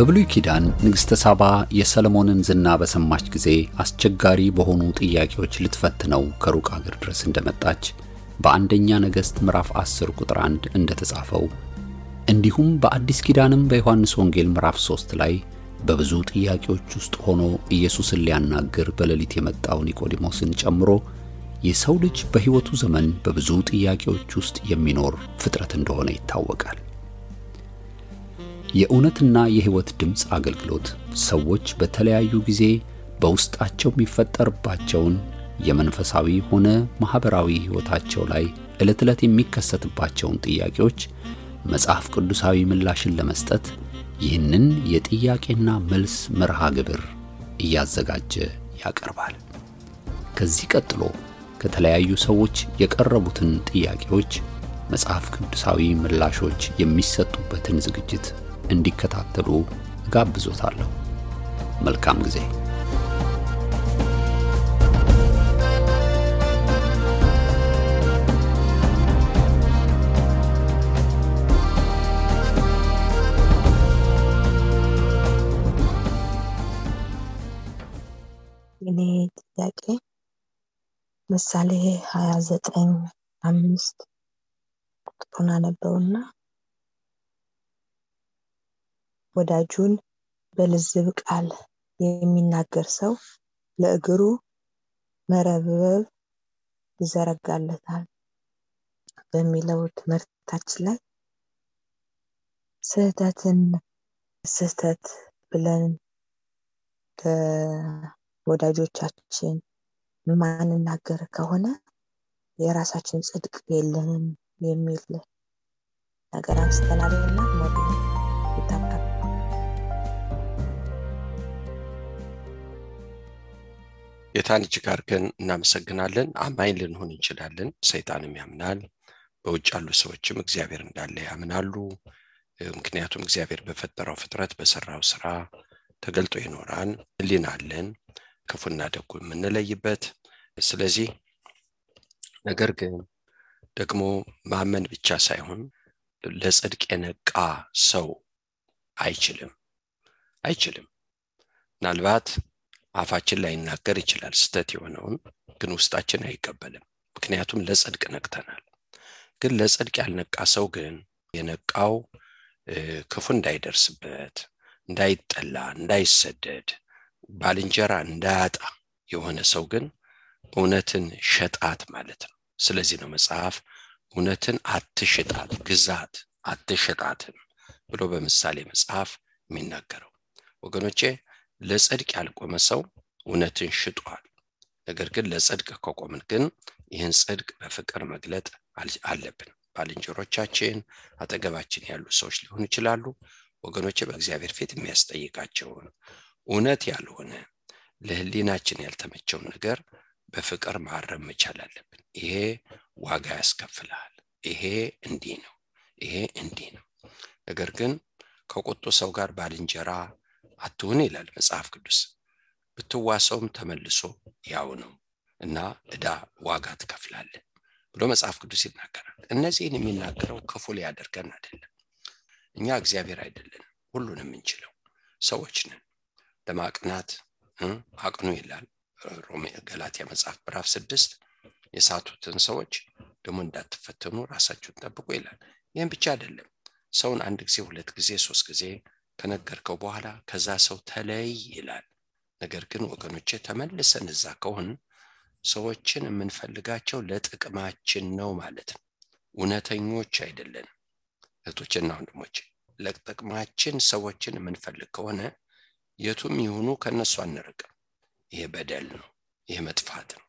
በብሉይ ኪዳን ንግሥተ ሳባ የሰለሞንን ዝና በሰማች ጊዜ አስቸጋሪ በሆኑ ጥያቄዎች ልትፈትነው ከሩቅ አገር ድረስ እንደመጣች በአንደኛ ነገሥት ምዕራፍ 10 ቁጥር 1 እንደተጻፈው እንዲሁም በአዲስ ኪዳንም በዮሐንስ ወንጌል ምዕራፍ 3 ላይ በብዙ ጥያቄዎች ውስጥ ሆኖ ኢየሱስን ሊያናግር በሌሊት የመጣው ኒቆዲሞስን ጨምሮ የሰው ልጅ በሕይወቱ ዘመን በብዙ ጥያቄዎች ውስጥ የሚኖር ፍጥረት እንደሆነ ይታወቃል። የእውነትና የሕይወት ድምፅ አገልግሎት ሰዎች በተለያዩ ጊዜ በውስጣቸው የሚፈጠርባቸውን የመንፈሳዊ ሆነ ማኅበራዊ ሕይወታቸው ላይ ዕለት ዕለት የሚከሰትባቸውን ጥያቄዎች መጽሐፍ ቅዱሳዊ ምላሽን ለመስጠት ይህንን የጥያቄና መልስ መርሃ ግብር እያዘጋጀ ያቀርባል። ከዚህ ቀጥሎ ከተለያዩ ሰዎች የቀረቡትን ጥያቄዎች መጽሐፍ ቅዱሳዊ ምላሾች የሚሰጡበትን ዝግጅት እንዲከታተሉ እጋብዞታለሁ። መልካም ጊዜ። የኔ ጥያቄ ምሳሌ ሀያ ዘጠኝ አምስት ቁጥሩን አነበውና ወዳጁን በልዝብ ቃል የሚናገር ሰው ለእግሩ መረበብ ይዘረጋለታል በሚለው ትምህርታችን ላይ ስህተትን ስህተት ብለን ወዳጆቻችን ማንናገር ከሆነ የራሳችን ጽድቅ የለንም የሚል ነገር አንስተናልና ሞዱ ጌታን እጅግ አድርገን እናመሰግናለን። አማኝ ልንሆን እንችላለን። ሰይጣንም ያምናል። በውጭ ያሉ ሰዎችም እግዚአብሔር እንዳለ ያምናሉ። ምክንያቱም እግዚአብሔር በፈጠረው ፍጥረት በሰራው ስራ ተገልጦ ይኖራል። ሕሊና አለን ክፉና ደጉ የምንለይበት። ስለዚህ ነገር ግን ደግሞ ማመን ብቻ ሳይሆን ለጽድቅ የነቃ ሰው አይችልም አይችልም። ምናልባት አፋችን ላይ ይናገር ይችላል ስተት የሆነውን ግን ውስጣችን አይቀበልም። ምክንያቱም ለጽድቅ ነቅተናል። ግን ለጽድቅ ያልነቃ ሰው ግን የነቃው ክፉ እንዳይደርስበት፣ እንዳይጠላ፣ እንዳይሰደድ ባልንጀራ እንዳያጣ የሆነ ሰው ግን እውነትን ሸጣት ማለት ነው። ስለዚህ ነው መጽሐፍ እውነትን አትሽጣት፣ ግዛት አትሽጣትም ብሎ በምሳሌ መጽሐፍ የሚናገረው። ወገኖቼ ለጽድቅ ያልቆመ ሰው እውነትን ሽጧል። ነገር ግን ለጽድቅ ከቆምን ግን ይህን ጽድቅ በፍቅር መግለጥ አለብን። ባልንጀሮቻችን፣ አጠገባችን ያሉ ሰዎች ሊሆኑ ይችላሉ። ወገኖቼ በእግዚአብሔር ፊት የሚያስጠይቃቸውን እውነት ያልሆነ ለሕሊናችን ያልተመቸውን ነገር በፍቅር ማረም መቻል አለብን። ይሄ ዋጋ ያስከፍልሃል። ይሄ እንዲህ ነው፣ ይሄ እንዲህ ነው። ነገር ግን ከቁጡ ሰው ጋር ባልንጀራ አትሁን ይላል መጽሐፍ ቅዱስ። ብትዋሰውም ተመልሶ ያው ነው እና ዕዳ ዋጋ ትከፍላለህ ብሎ መጽሐፍ ቅዱስ ይናገራል። እነዚህን የሚናገረው ክፉ ሊያደርገን አይደለም። እኛ እግዚአብሔር አይደለንም፣ ሁሉን የምንችለው ሰዎች ነን። ለማቅናት አቅኑ ይላል ሮሜ ገላትያ መጽሐፍ ምዕራፍ ስድስት የሳቱትን ሰዎች ደግሞ እንዳትፈተኑ ራሳችሁን ጠብቁ ይላል። ይህም ብቻ አይደለም። ሰውን አንድ ጊዜ ሁለት ጊዜ ሶስት ጊዜ ከነገርከው በኋላ ከዛ ሰው ተለይ ይላል። ነገር ግን ወገኖቼ ተመልሰን እዛ ከሆን ሰዎችን የምንፈልጋቸው ለጥቅማችን ነው ማለት ነው። እውነተኞች አይደለንም። እህቶችና ወንድሞች ለጥቅማችን ሰዎችን የምንፈልግ ከሆነ የቱም ይሁኑ ከእነሱ አንርቅም። ይሄ በደል ነው። ይሄ መጥፋት ነው።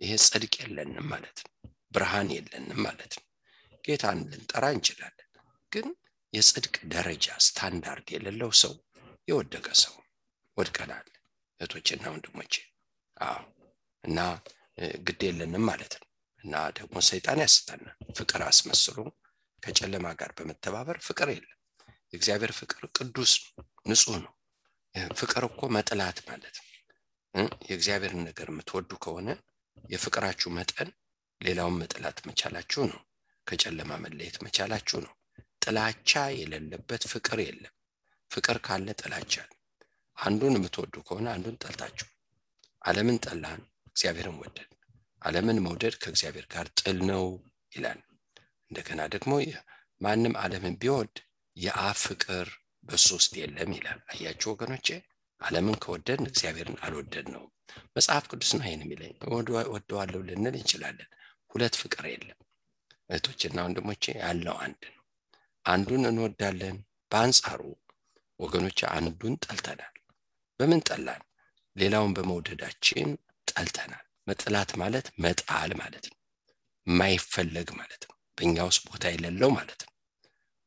ይሄ ጽድቅ የለንም ማለት ነው። ብርሃን የለንም ማለት ነው። ጌታን ልንጠራ እንችላለን፣ ግን የጽድቅ ደረጃ ስታንዳርድ የሌለው ሰው የወደቀ ሰው ወድቀናል። እህቶችና ወንድሞቼ አዎ። እና ግድ የለንም ማለት ነው። እና ደግሞ ሰይጣን ያስተናል። ፍቅር አስመስሎ ከጨለማ ጋር በመተባበር ፍቅር የለም። የእግዚአብሔር ፍቅር ቅዱስ ንጹህ ነው። ፍቅር እኮ መጥላት ማለት ነው። የእግዚአብሔርን ነገር የምትወዱ ከሆነ የፍቅራችሁ መጠን ሌላውን መጥላት መቻላችሁ ነው። ከጨለማ መለየት መቻላችሁ ነው። ጥላቻ የሌለበት ፍቅር የለም። ፍቅር ካለ ጥላቻል አንዱን የምትወዱ ከሆነ አንዱን ጠልታችሁ ዓለምን ጠላን እግዚአብሔርን ወደድ ዓለምን መውደድ ከእግዚአብሔር ጋር ጥል ነው ይላል። እንደገና ደግሞ ማንም ዓለምን ቢወድ የአብ ፍቅር በሱ ውስጥ የለም ይላል። አያችሁ ወገኖቼ? ዓለምን ከወደድን እግዚአብሔርን አልወደድ ነው መጽሐፍ ቅዱስ ነው ይህን የሚለኝ ወደዋለሁ ልንል እንችላለን። ሁለት ፍቅር የለም። እህቶችና ወንድሞቼ ያለው አንድ ነው አንዱን እንወዳለን። በአንጻሩ ወገኖች አንዱን ጠልተናል። በምን ጠላን? ሌላውን በመውደዳችን ጠልተናል። መጥላት ማለት መጣል ማለት ነው። የማይፈለግ ማለት ነው። በእኛ ውስጥ ቦታ የሌለው ማለት ነው።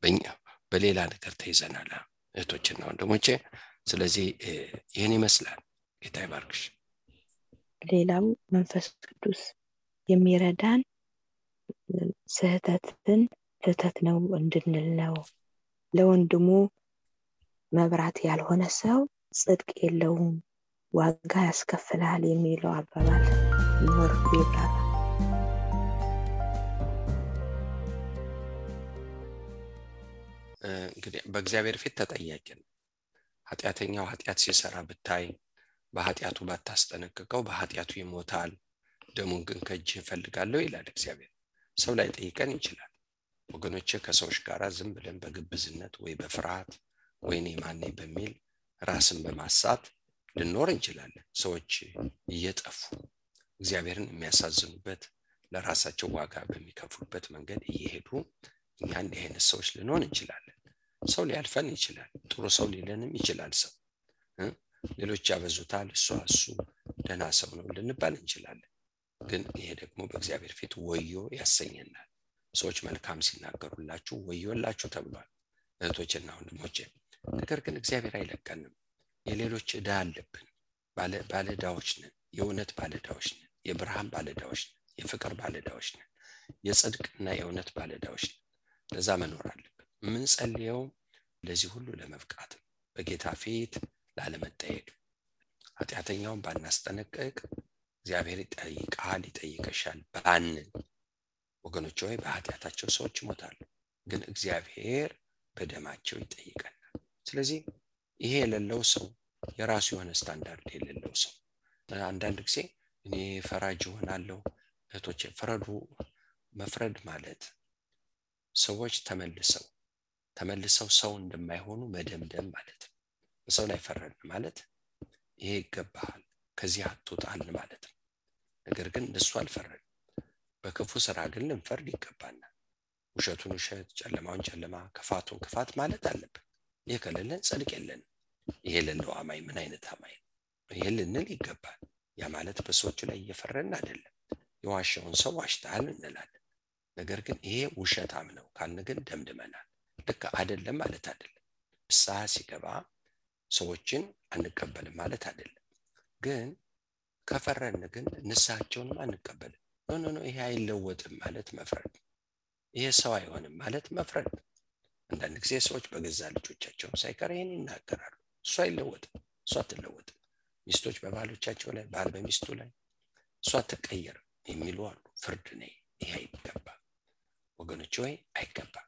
በእኛ በሌላ ነገር ተይዘናል። እህቶችና ወንድሞቼ ስለዚህ ይህን ይመስላል። ጌታ ይባርክሽ። ሌላው መንፈስ ቅዱስ የሚረዳን ስህተትን ስህተት ነው እንድንል ነው። ለወንድሙ መብራት ያልሆነ ሰው ጽድቅ የለውም ዋጋ ያስከፍላል የሚለው አባባል ኖር ይብራራ እንግዲህ በእግዚአብሔር ፊት ተጠያቂ ነው። ኃጢአተኛው ኃጢአት ሲሰራ ብታይ በኃጢአቱ ባታስጠነቅቀው በኃጢአቱ ይሞታል ደሙን ግን ከእጅ እፈልጋለሁ ይላል እግዚአብሔር። ሰው ላይ ጠይቀን ይችላል ወገኖች ከሰዎች ጋር ዝም ብለን በግብዝነት ወይ በፍርሃት ወይኔ ማኔ በሚል ራስን በማሳት ልኖር እንችላለን። ሰዎች እየጠፉ እግዚአብሔርን የሚያሳዝኑበት ለራሳቸው ዋጋ በሚከፍሉበት መንገድ እየሄዱ እኛ እንዲህ አይነት ሰዎች ልንሆን እንችላለን። ሰው ሊያልፈን ይችላል ጥሩ ሰው ሊለንም ይችላል ሰው። ሌሎች ያበዙታል እሷ እሱ ደህና ሰው ነው ልንባል እንችላለን። ግን ይሄ ደግሞ በእግዚአብሔር ፊት ወዮ ያሰኘናል ሰዎች መልካም ሲናገሩላችሁ ወዮላችሁ ተብሏል። እህቶችና ወንድሞቼ ነገር ግን እግዚአብሔር አይለቀንም። የሌሎች ዕዳ አለብን። ባለዳዎች ነን። የእውነት ባለዳዎች ነን። የብርሃን ባለዳዎች ነን። የፍቅር ባለዳዎች ነን። የጽድቅና የእውነት ባለዳዎች ነን። ለዛ መኖር አለብን። የምንጸልየው ለዚህ ሁሉ ለመብቃት በጌታ ፊት ላለመጠየቅ ኃጢአተኛውን ባናስጠነቀቅ እግዚአብሔር ይጠይቃል ይጠይቀሻል ባንን ወገኖች ወይ በኃጢአታቸው ሰዎች ይሞታሉ ግን እግዚአብሔር በደማቸው ይጠይቀናል። ስለዚህ ይሄ የሌለው ሰው የራሱ የሆነ ስታንዳርድ የሌለው ሰው አንዳንድ ጊዜ እኔ ፈራጅ ይሆናለሁ እህቶች ፍረዱ መፍረድ ማለት ሰዎች ተመልሰው ተመልሰው ሰው እንደማይሆኑ መደምደም ማለት ነው። በሰው ላይ ፈረድ ማለት ይሄ ይገባሃል ከዚህ አትውጣል ማለት ነው። ነገር ግን እንደሱ አልፈረድ በክፉ ስራ ግን ልንፈርድ ይገባናል። ውሸቱን ውሸት ጨለማውን ጨለማ ክፋቱን ክፋት ማለት አለብን። ይህ ከሌለን ጽድቅ የለንም። ይሄ የሌለው አማኝ ምን አይነት አማኝ ነው? ይህ ልንል ይገባል። ያ ማለት በሰዎቹ ላይ እየፈረድን አይደለም። የዋሸውን ሰው ዋሽተሃል እንላለን። ነገር ግን ይሄ ውሸታም ነው ካልን ግን ደምድመናል። ልክ አይደለም ማለት አይደለም። ንስሐ ሲገባ ሰዎችን አንቀበልም ማለት አይደለም። ግን ከፈረድን ግን ንስሐቸውንም አንቀበልም no no ይሄ አይለወጥም ማለት መፍረድ። ይሄ ሰው አይሆንም ማለት መፍረድ። አንዳንድ ጊዜ ሰዎች በገዛ ልጆቻቸውም ሳይቀር ይህን ይናገራሉ። እሱ አይለወጥም እሷ አትለወጥም። ሚስቶች በባሎቻቸው ላይ ባል በሚስቱ ላይ እሷ አትቀየርም የሚሉ አሉ። ፍርድ ነ ይሄ አይገባም። ወገኖች ወይ አይገባም።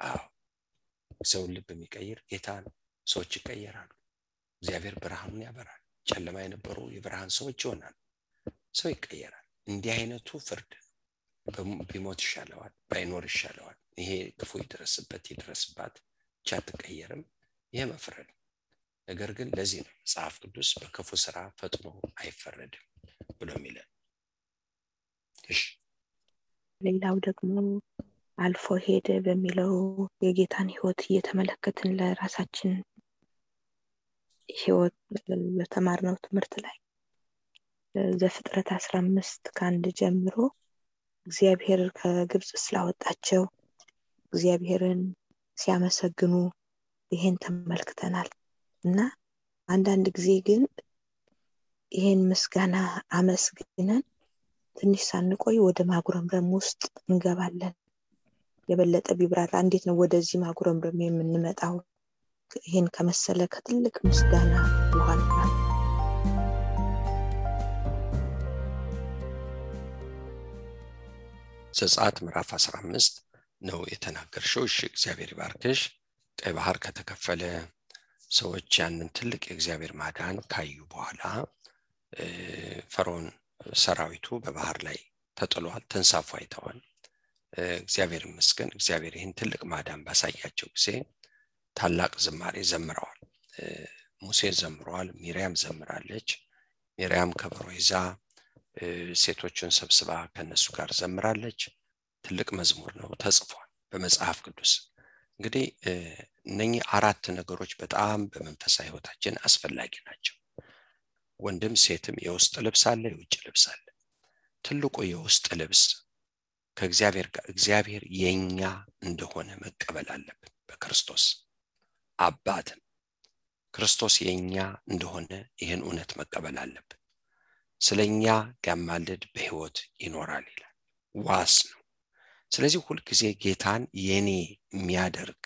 አዎ ሰውን ልብ የሚቀይር ጌታ ነው። ሰዎች ይቀየራሉ። እግዚአብሔር ብርሃኑን ያበራል። ጨለማ የነበሩ የብርሃን ሰዎች ይሆናሉ። ሰው ይቀየራል እንዲህ አይነቱ ፍርድ ቢሞት ይሻለዋል ባይኖር ይሻለዋል። ይሄ ክፉ ይድረስበት ይድረስባት ብቻ አትቀየርም። ይሄ መፍረድ። ነገር ግን ለዚህ ነው መጽሐፍ ቅዱስ በክፉ ስራ ፈጥኖ አይፈረድም ብሎ የሚለን። ሌላው ደግሞ አልፎ ሄደ በሚለው የጌታን ህይወት እየተመለከትን ለራሳችን ህይወት በተማርነው ትምህርት ላይ ዘፍጥረት አስራ አምስት ከአንድ ጀምሮ እግዚአብሔር ከግብፅ ስላወጣቸው እግዚአብሔርን ሲያመሰግኑ ይሄን ተመልክተናል። እና አንዳንድ ጊዜ ግን ይሄን ምስጋና አመስግነን ትንሽ ሳንቆይ ወደ ማጉረምረም ውስጥ እንገባለን። የበለጠ ቢብራራ እንዴት ነው ወደዚህ ማጉረምረም የምንመጣው? ይህን ከመሰለ ከትልቅ ምስጋና ዘጸአት ምዕራፍ 15 ነው የተናገርሽው እሺ እግዚአብሔር ይባርክሽ ቀይ ባህር ከተከፈለ ሰዎች ያንን ትልቅ የእግዚአብሔር ማዳን ካዩ በኋላ ፈርዖን ሰራዊቱ በባህር ላይ ተጥሏል፣ ተንሳፎ አይተዋል። እግዚአብሔር ይመስገን። እግዚአብሔር ይህን ትልቅ ማዳን ባሳያቸው ጊዜ ታላቅ ዝማሬ ዘምረዋል። ሙሴ ዘምረዋል፣ ሚሪያም ዘምራለች። ሚሪያም ከበሮ ይዛ ሴቶችን ሰብስባ ከነሱ ጋር ዘምራለች። ትልቅ መዝሙር ነው፣ ተጽፏል በመጽሐፍ ቅዱስ። እንግዲህ እነኚህ አራት ነገሮች በጣም በመንፈሳዊ ህይወታችን አስፈላጊ ናቸው። ወንድም ሴትም የውስጥ ልብስ አለ፣ የውጭ ልብስ አለ። ትልቁ የውስጥ ልብስ ከእግዚአብሔር ጋር እግዚአብሔር የኛ እንደሆነ መቀበል አለብን። በክርስቶስ አባትን ክርስቶስ የኛ እንደሆነ ይህን እውነት መቀበል አለብን። ስለ እኛ ሊያማልድ በህይወት ይኖራል ይላል። ዋስ ነው። ስለዚህ ሁልጊዜ ጌታን የኔ የሚያደርግ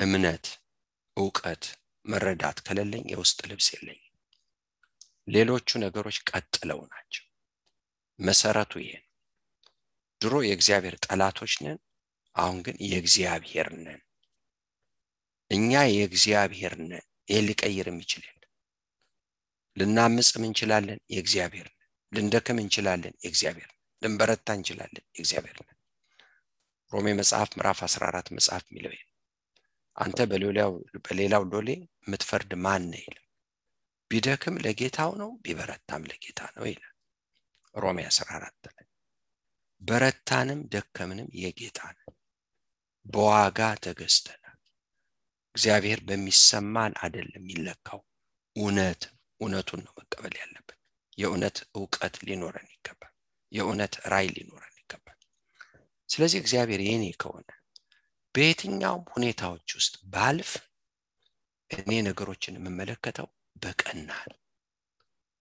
እምነት፣ እውቀት፣ መረዳት ከሌለኝ የውስጥ ልብስ የለኝም። ሌሎቹ ነገሮች ቀጥለው ናቸው። መሰረቱ ይሄ ነው። ድሮ የእግዚአብሔር ጠላቶች ነን፣ አሁን ግን የእግዚአብሔር ነን። እኛ የእግዚአብሔር ነን። ይህ ሊቀይር የሚችል የለም። ልናምፅም እንችላለን፣ የእግዚአብሔር ልንደክም እንችላለን፣ የእግዚአብሔር ልንበረታ እንችላለን፣ የእግዚአብሔር ሮሜ መጽሐፍ ምዕራፍ 14 መጽሐፍ የሚለው አንተ በሌላው ሎሌ የምትፈርድ ማን ነህ ይላል። ቢደክም ለጌታው ነው፣ ቢበረታም ለጌታ ነው ይላል ሮሜ 14 ላይ በረታንም ደከምንም የጌታ በዋጋ ተገዝተናል። እግዚአብሔር በሚሰማን አይደለም የሚለካው፣ እውነት እውነቱን ነው መቀበል ያለብን። የእውነት እውቀት ሊኖረን ይገባል። የእውነት ራይ ሊኖረን ይገባል። ስለዚህ እግዚአብሔር የኔ ከሆነ በየትኛውም ሁኔታዎች ውስጥ ባልፍ እኔ ነገሮችን የምመለከተው በቀና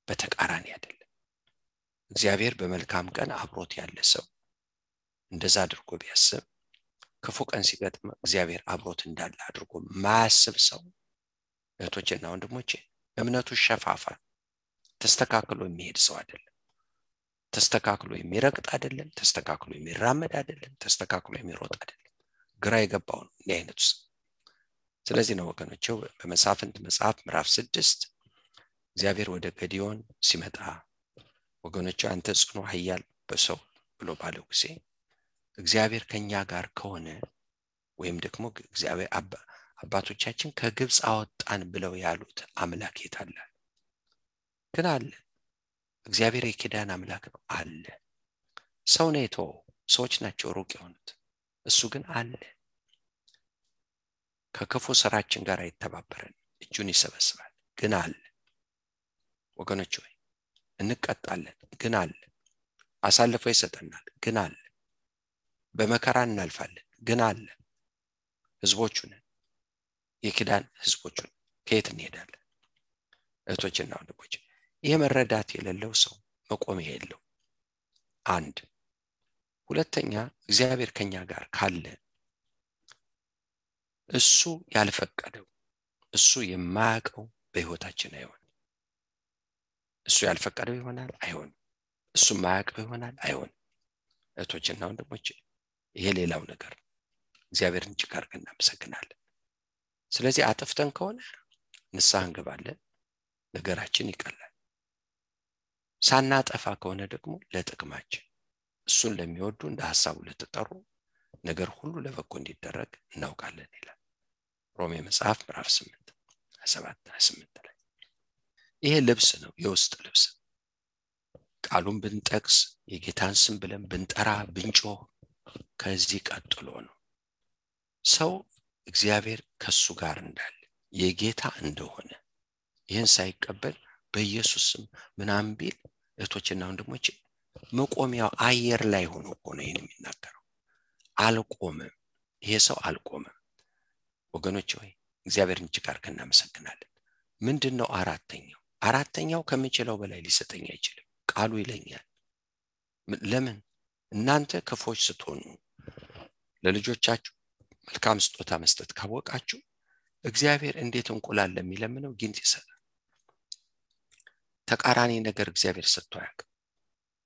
በተቃራኒ አይደለም። እግዚአብሔር በመልካም ቀን አብሮት ያለ ሰው እንደዛ አድርጎ ቢያስብ ክፉ ቀን ሲገጥም እግዚአብሔር አብሮት እንዳለ አድርጎ ማያስብ ሰው እህቶችና ወንድሞቼ እምነቱ ሸፋፋ ተስተካክሎ የሚሄድ ሰው አይደለም። ተስተካክሎ የሚረግጥ አይደለም። ተስተካክሎ የሚራመድ አይደለም። ተስተካክሎ የሚሮጥ አይደለም። ግራ የገባው ነው እንዲህ አይነቱ ስለዚህ ነው ወገኖቸው በመሳፍንት መጽሐፍ ምዕራፍ ስድስት እግዚአብሔር ወደ ገዲዮን ሲመጣ ወገኖቹ አንተ ጽኑ ኃያል በሰው ብሎ ባለው ጊዜ እግዚአብሔር ከኛ ጋር ከሆነ ወይም ደግሞ እግዚአብሔር አባቶቻችን ከግብፅ አወጣን ብለው ያሉት አምላክ የታለ? ግን አለ። እግዚአብሔር የኪዳን አምላክ ነው አለ። ሰው የተወው፣ ሰዎች ናቸው ሩቅ የሆኑት። እሱ ግን አለ። ከክፉ ስራችን ጋር አይተባበረን፣ እጁን ይሰበስባል፣ ግን አለ። ወገኖች ሆይ እንቀጣለን፣ ግን አለ። አሳልፎ ይሰጠናል፣ ግን አለ። በመከራ እናልፋለን፣ ግን አለ። ህዝቦቹ ነን፣ የኪዳን ህዝቦቹ ነን። ከየት እንሄዳለን? እህቶችና ወንድሞች፣ ይህ መረዳት የሌለው ሰው መቆሚያ የለው። አንድ ሁለተኛ፣ እግዚአብሔር ከኛ ጋር ካለ እሱ ያልፈቀደው እሱ የማያውቀው በህይወታችን አይሆን እሱ ያልፈቀደው ይሆናል አይሆንም። እሱ የማያውቀው ይሆናል አይሆንም። እህቶችና ወንድሞች ይሄ ሌላው ነገር እግዚአብሔርን እጅግ አድርገን እናመሰግናለን። ስለዚህ አጥፍተን ከሆነ ንስሐ እንገባለን፣ ነገራችን ይቀላል። ሳናጠፋ ከሆነ ደግሞ ለጥቅማችን እሱን ለሚወዱ እንደ ሀሳቡ ለተጠሩ ነገር ሁሉ ለበጎ እንዲደረግ እናውቃለን ይላል። ሮሜ መጽሐፍ ምዕራፍ 8 7 28 ላይ ይሄ ልብስ ነው የውስጥ ልብስ። ቃሉን ብንጠቅስ የጌታን ስም ብለን ብንጠራ ብንጮህ ከዚህ ቀጥሎ ነው። ሰው እግዚአብሔር ከሱ ጋር እንዳለ የጌታ እንደሆነ ይህን ሳይቀበል በኢየሱስ ስም ምናምን ቢል እህቶችና ወንድሞች መቆሚያው አየር ላይ ሆኖ ሆነ ይህን የሚናገረው። አልቆምም ይሄ ሰው አልቆምም ወገኖች ሆይ እግዚአብሔርን እጅግ አድርገን እናመሰግናለን። ምንድን ነው አራተኛው? አራተኛው ከምችለው በላይ ሊሰጠኝ አይችልም። ቃሉ ይለኛል። ለምን? እናንተ ክፎች ስትሆኑ ለልጆቻችሁ መልካም ስጦታ መስጠት ካወቃችሁ እግዚአብሔር እንዴት እንቁላል ለሚለምነው ጊንጥ ይሰጣል? ተቃራኒ ነገር እግዚአብሔር ሰጥቶ አያውቅም።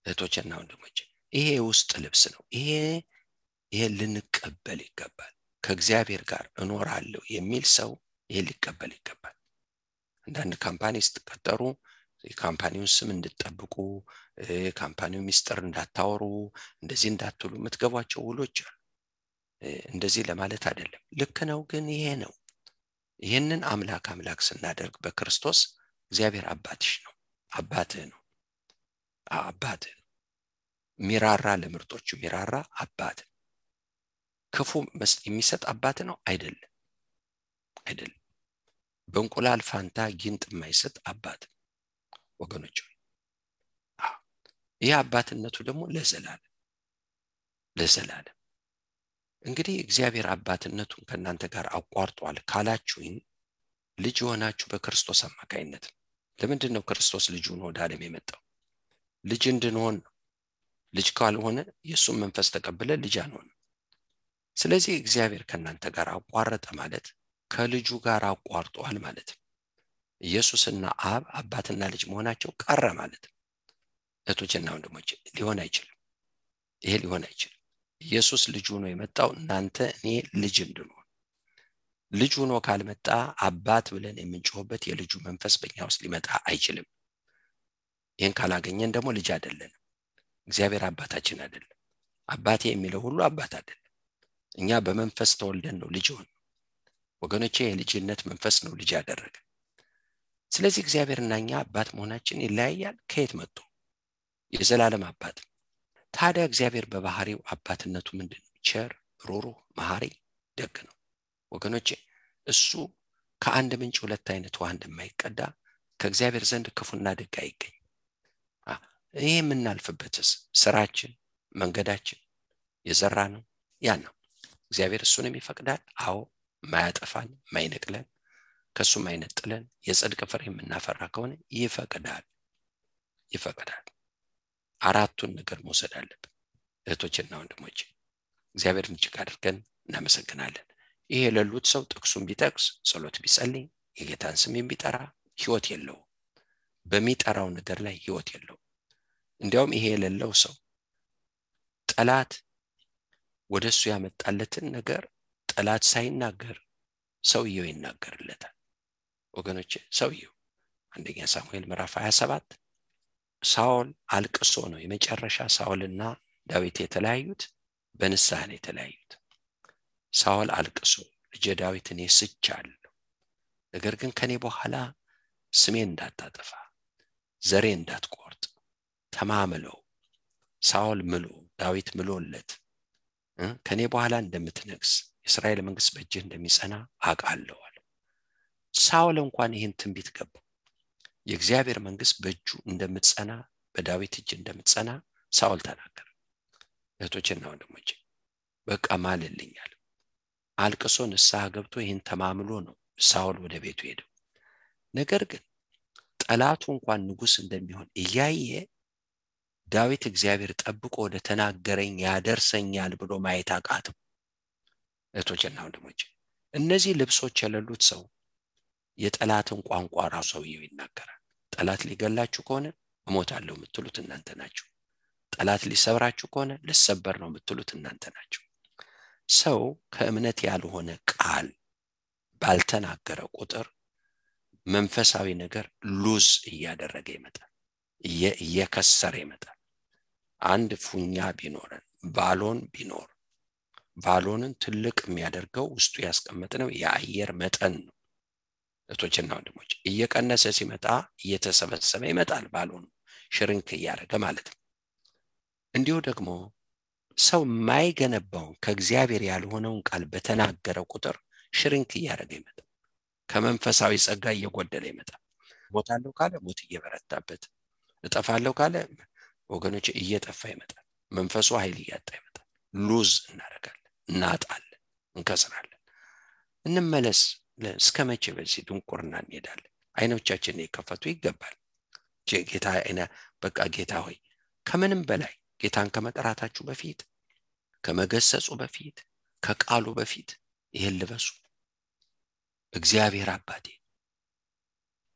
እህቶችና ወንድሞች ይሄ የውስጥ ልብስ ነው። ይሄ ይሄ ልንቀበል ይገባል። ከእግዚአብሔር ጋር እኖራለሁ የሚል ሰው ይሄ ሊቀበል ይገባል። አንዳንድ company ስትቀጠሩ የ company ውን ስም እንድጠብቁ የ company ው ሚስጥር እንዳታወሩ እንደዚህ እንዳትሉ የምትገቧቸው ውሎች አሉ እንደዚህ ለማለት አይደለም። ልክ ነው ግን ይሄ ነው። ይህንን አምላክ አምላክ ስናደርግ በክርስቶስ እግዚአብሔር አባትሽ ነው አባትህ ነው አባትህ ነው። ሚራራ ለምርጦቹ ሚራራ አባት ክፉ የሚሰጥ አባት ነው? አይደለም አይደለም። በእንቁላል ፋንታ ጊንጥ የማይሰጥ አባት ወገኖች ይህ አባትነቱ ደግሞ ለዘላለም ለዘላለም እንግዲህ እግዚአብሔር አባትነቱን ከእናንተ ጋር አቋርጧል ካላችሁኝ ልጅ የሆናችሁ በክርስቶስ አማካይነት ነው። ለምንድን ነው ክርስቶስ ልጁን ወደ ዓለም የመጣው? ልጅ እንድንሆን ልጅ ካልሆነ የእሱን መንፈስ ተቀብለ ልጅ አንሆንም። ስለዚህ እግዚአብሔር ከእናንተ ጋር አቋረጠ ማለት ከልጁ ጋር አቋርጧል ማለት ነው። ኢየሱስና አብ አባትና ልጅ መሆናቸው ቀረ ማለት ነው። እህቶችና ወንድሞች ሊሆን አይችልም። ይሄ ሊሆን አይችልም ኢየሱስ ልጅ ሆኖ የመጣው እናንተ እኔ ልጅ እንድንሆን ልጅ ሆኖ ካልመጣ አባት ብለን የምንጮህበት የልጁ መንፈስ በእኛ ውስጥ ሊመጣ አይችልም። ይህን ካላገኘን ደግሞ ልጅ አይደለንም። እግዚአብሔር አባታችን አይደለም። አባቴ የሚለው ሁሉ አባት አይደለም። እኛ በመንፈስ ተወልደን ነው ልጅ ሆን ወገኖቼ የልጅነት መንፈስ ነው ልጅ ያደረገ። ስለዚህ እግዚአብሔርና እኛ አባት መሆናችን ይለያያል። ከየት መጥቶ? የዘላለም አባት ታዲያ እግዚአብሔር በባህሪው አባትነቱ ምንድን ቸር ሮሮ መሐሪ ደግ ነው። ወገኖቼ እሱ ከአንድ ምንጭ ሁለት አይነት ውሃ እንደማይቀዳ ከእግዚአብሔር ዘንድ ክፉና ደግ አይገኝ ይህ የምናልፍበትስ ስራችን መንገዳችን የዘራ ነው ያን ነው። እግዚአብሔር እሱንም ይፈቅዳል። አዎ ማያጠፋን ማይነቅለን ከእሱ ማይነጥለን የጽድቅ ፍሬ የምናፈራ ከሆነ ይፈቅዳል። ይፈቅዳል አራቱን ነገር መውሰድ አለብን። እህቶችና ወንድሞች እግዚአብሔርን እጅግ አድርገን እናመሰግናለን። ይሄ የሌሉት ሰው ጥቅሱን ቢጠቅስ ጸሎት ቢጸልይ የጌታን ስም ቢጠራ ህይወት የለው በሚጠራው ነገር ላይ ህይወት የለው እንዲያውም ይሄ የሌለው ሰው ጠላት ወደ እሱ ያመጣለትን ነገር ጠላት ሳይናገር ሰውየው ይናገርለታል። ወገኖች ሰውየው አንደኛ ሳሙኤል ምዕራፍ 27 ሳኦል አልቅሶ ነው የመጨረሻ ሳኦልና ዳዊት የተለያዩት በንስሐ ነው የተለያዩት። ሳኦል አልቅሶ ልጄ ዳዊት እኔ ስቻለሁ ነገር ግን ከኔ በኋላ ስሜን እንዳታጠፋ ዘሬ እንዳትቆርጥ ተማምለው ሳኦል ምሎ ዳዊት ምሎለት ከኔ በኋላ እንደምትነግስ የእስራኤል መንግስት በእጅህ እንደሚጸና አውቃለዋል ሳኦል እንኳን ይህን ትንቢት ገባው የእግዚአብሔር መንግስት በእጁ እንደምትጸና በዳዊት እጅ እንደምትጸና ሳኦል ተናገረ። እህቶችና ወንድሞች በቃ ማልልኛል አልቅሶ ንስሐ ገብቶ ይህን ተማምሎ ነው ሳኦል ወደ ቤቱ ሄደው። ነገር ግን ጠላቱ እንኳን ንጉስ እንደሚሆን እያየ ዳዊት እግዚአብሔር ጠብቆ ወደ ተናገረኝ ያደርሰኛል ብሎ ማየት አቃተው። እህቶችና ወንድሞች እነዚህ ልብሶች የሌሉት ሰው የጠላትን ቋንቋ ራሱ ሰውየው ይናገራል። ጠላት ሊገላችሁ ከሆነ እሞታለሁ የምትሉት እናንተ ናቸው ጠላት ሊሰብራችሁ ከሆነ ልሰበር ነው የምትሉት እናንተ ናቸው ሰው ከእምነት ያልሆነ ቃል ባልተናገረ ቁጥር መንፈሳዊ ነገር ሉዝ እያደረገ ይመጣል እየከሰረ ይመጣል። አንድ ፉኛ ቢኖረን ባሎን ቢኖር ባሎንን ትልቅ የሚያደርገው ውስጡ ያስቀመጥነው የአየር መጠን ነው እህቶችና ወንድሞች እየቀነሰ ሲመጣ እየተሰበሰበ ይመጣል ባሎኑ ሽርንክ እያደረገ ማለት ነው። እንዲሁ ደግሞ ሰው የማይገነባውን ከእግዚአብሔር ያልሆነውን ቃል በተናገረ ቁጥር ሽርንክ እያደረገ ይመጣል። ከመንፈሳዊ ጸጋ እየጎደለ ይመጣል። ሞታለሁ ካለ ሞት እየበረታበት እጠፋለሁ ካለ ወገኖች እየጠፋ ይመጣል። መንፈሱ ኃይል እያጣ ይመጣል። ሉዝ እናደረጋለን እናጣለን እንከስራለን። እንመለስ እስከ መቼ በዚህ ድንቁርና እንሄዳለን? አይኖቻችን የከፈቱ ይገባል። ጌታ አይነ በቃ ጌታ ሆይ ከምንም በላይ ጌታን ከመጥራታችሁ በፊት ከመገሰጹ በፊት ከቃሉ በፊት ይህን ልበሱ። እግዚአብሔር አባቴ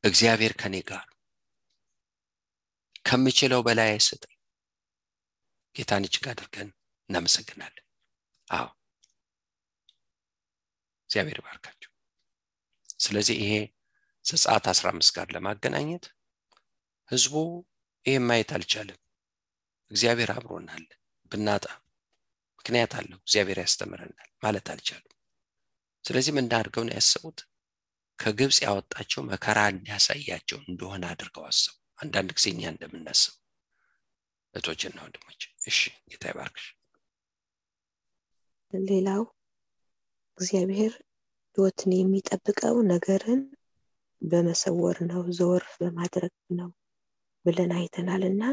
እግዚአብሔር ከኔ ጋር ከምችለው በላይ አይሰጠኝ ጌታን እጅግ አድርገን እናመሰግናለን። አዎ። እግዚአብሔር ባርካችሁ ስለዚህ ይሄ ዘጸአት 15 ጋር ለማገናኘት ህዝቡ ይህም ማየት አልቻለም። እግዚአብሔር አብሮናል። ብናጣ ምክንያት አለው። እግዚአብሔር ያስተምረናል ማለት አልቻሉም ስለዚህ ምን አድርገው ነው ያሰቡት። ከግብፅ ያወጣቸው መከራ እንዲያሳያቸው እንደሆነ አድርገው አሰቡ። አንዳንድ ጊዜ እኛ እንደምናስቡ እህቶችና ወንድሞች እሺ ጌታ ይባርክሽ። ሌላው እግዚአብሔር ህይወትን የሚጠብቀው ነገርን በመሰወር ነው ዘወር በማድረግ ነው ብለን አይተናል። እና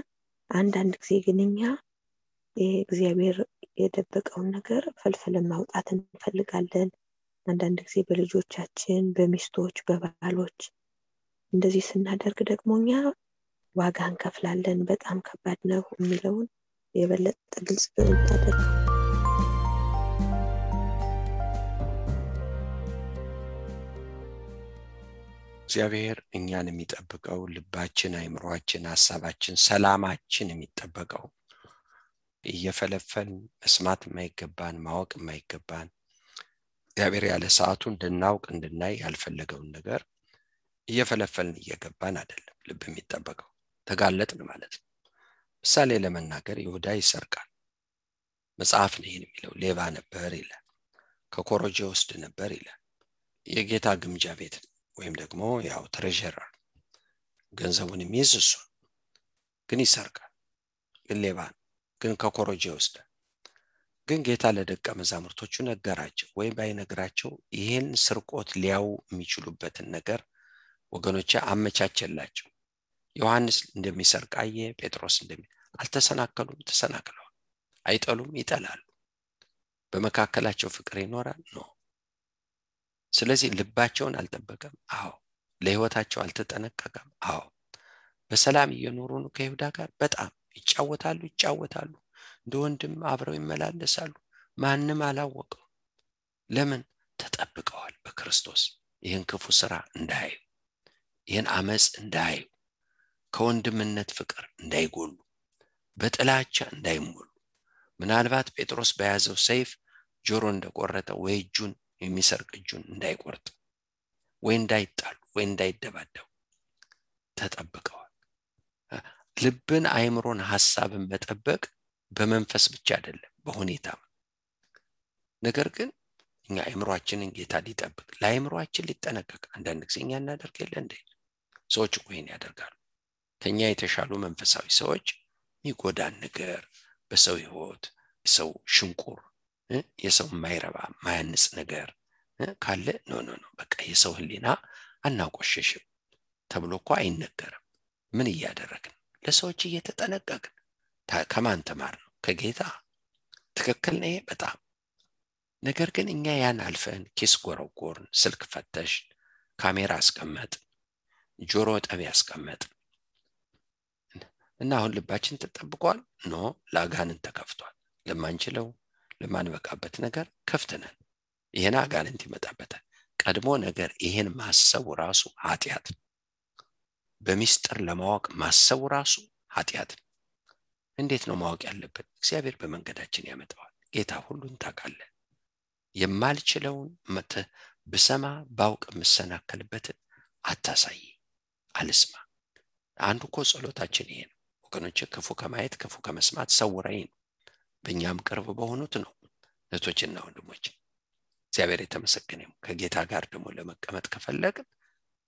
አንዳንድ ጊዜ ግን እኛ እግዚአብሔር የደበቀውን ነገር ፈልፍለን ማውጣት እንፈልጋለን። አንዳንድ ጊዜ በልጆቻችን በሚስቶች በባሎች እንደዚህ ስናደርግ ደግሞ እኛ ዋጋ እንከፍላለን በጣም ከባድ ነው የሚለውን የበለጠ ግልጽ ብታደርገው እግዚአብሔር እኛን የሚጠብቀው ልባችን አይምሯችን ሀሳባችን ሰላማችን የሚጠበቀው። እየፈለፈን መስማት የማይገባን ማወቅ የማይገባን እግዚአብሔር ያለ ሰዓቱ እንድናውቅ እንድናይ ያልፈለገውን ነገር እየፈለፈልን እየገባን አይደለም ልብ የሚጠበቀው ተጋለጥን ማለት ነው። ምሳሌ ለመናገር ይሁዳ ይሰርቃል። መጽሐፍ ነው ይህን የሚለው ሌባ ነበር ይላል ከኮረጆ ውስድ ነበር ይላል የጌታ ግምጃ ቤት ወይም ደግሞ ያው ትሬዥረር ገንዘቡን የሚይዝ እሱ ግን ይሰርቃል ግን ሌባ ነው ግን ከኮረጆ ይወስዳል። ግን ጌታ ለደቀ መዛሙርቶቹ ነገራቸው ወይም ባይነግራቸው ይህን ስርቆት ሊያው የሚችሉበትን ነገር ወገኖች አመቻቸላቸው። ዮሐንስ እንደሚሰርቅ አየ ጴጥሮስ እንደሚ አልተሰናከሉም ተሰናክለዋል አይጠሉም ይጠላሉ። በመካከላቸው ፍቅር ይኖራል? ኖ ስለዚህ ልባቸውን አልጠበቀም። አዎ። ለህይወታቸው አልተጠነቀቀም። አዎ። በሰላም እየኖሩ ነው ከይሁዳ ጋር። በጣም ይጫወታሉ ይጫወታሉ። እንደ ወንድም አብረው ይመላለሳሉ። ማንም አላወቀው ለምን? ተጠብቀዋል በክርስቶስ። ይህን ክፉ ስራ እንዳያዩ ይህን አመፅ እንዳያዩ ከወንድምነት ፍቅር እንዳይጎሉ በጥላቻ እንዳይሞሉ። ምናልባት ጴጥሮስ በያዘው ሰይፍ ጆሮ እንደቆረጠ ወይ እጁን የሚሰርቅ እጁን እንዳይቆርጥ ወይ እንዳይጣሉ ወይ እንዳይደባደቡ ተጠብቀዋል። ልብን አይምሮን ሀሳብን መጠበቅ በመንፈስ ብቻ አይደለም በሁኔታ ነገር ግን እኛ አይምሯችንን ጌታ ሊጠብቅ ለአይምሯችን ሊጠነቀቅ አንዳንድ ጊዜ እኛ እናደርግ የለ እንደ ሰዎች ይህን ያደርጋሉ። ከኛ የተሻሉ መንፈሳዊ ሰዎች የሚጎዳን ነገር በሰው ህይወት የሰው ሽንቁር የሰው የማይረባ ማያንጽ ነገር ካለ no no no በቃ የሰው ህሊና አናቆሸሽም ተብሎ እኮ አይነገርም። ምን እያደረግን? ለሰዎች እየተጠነቀቅን። ከማን ተማር ነው ከጌታ? ትክክል ነው በጣም። ነገር ግን እኛ ያን አልፈን ኪስ ጎረጎርን ስልክ ፈተሽ ካሜራ አስቀመጥ ጆሮ ጠቢ አስቀመጥ እና አሁን ልባችን ተጠብቋል? ኖ ለአጋንንት ተከፍቷል። ለማንችለው ለማንበቃበት ነገር ክፍት ነን። ይህን አጋንንት ይመጣበታል። ቀድሞ ነገር ይህን ማሰቡ ራሱ ኃጢአት በሚስጥር ለማወቅ ማሰቡ ራሱ ኃጢአት እንዴት ነው ማወቅ ያለብን? እግዚአብሔር በመንገዳችን ያመጣዋል። ጌታ ሁሉን ታውቃለ የማልችለውን ብሰማ ባውቅ የምሰናከልበትን አታሳይ አልስማ። አንዱ እኮ ጸሎታችን ይሄ ነው። ወገኖች ክፉ ከማየት ክፉ ከመስማት ሰውረኝ ነው በእኛም ቅርብ በሆኑት ነው። እህቶችና ወንድሞች እግዚአብሔር የተመሰገነ ከጌታ ጋር ደግሞ ለመቀመጥ ከፈለግን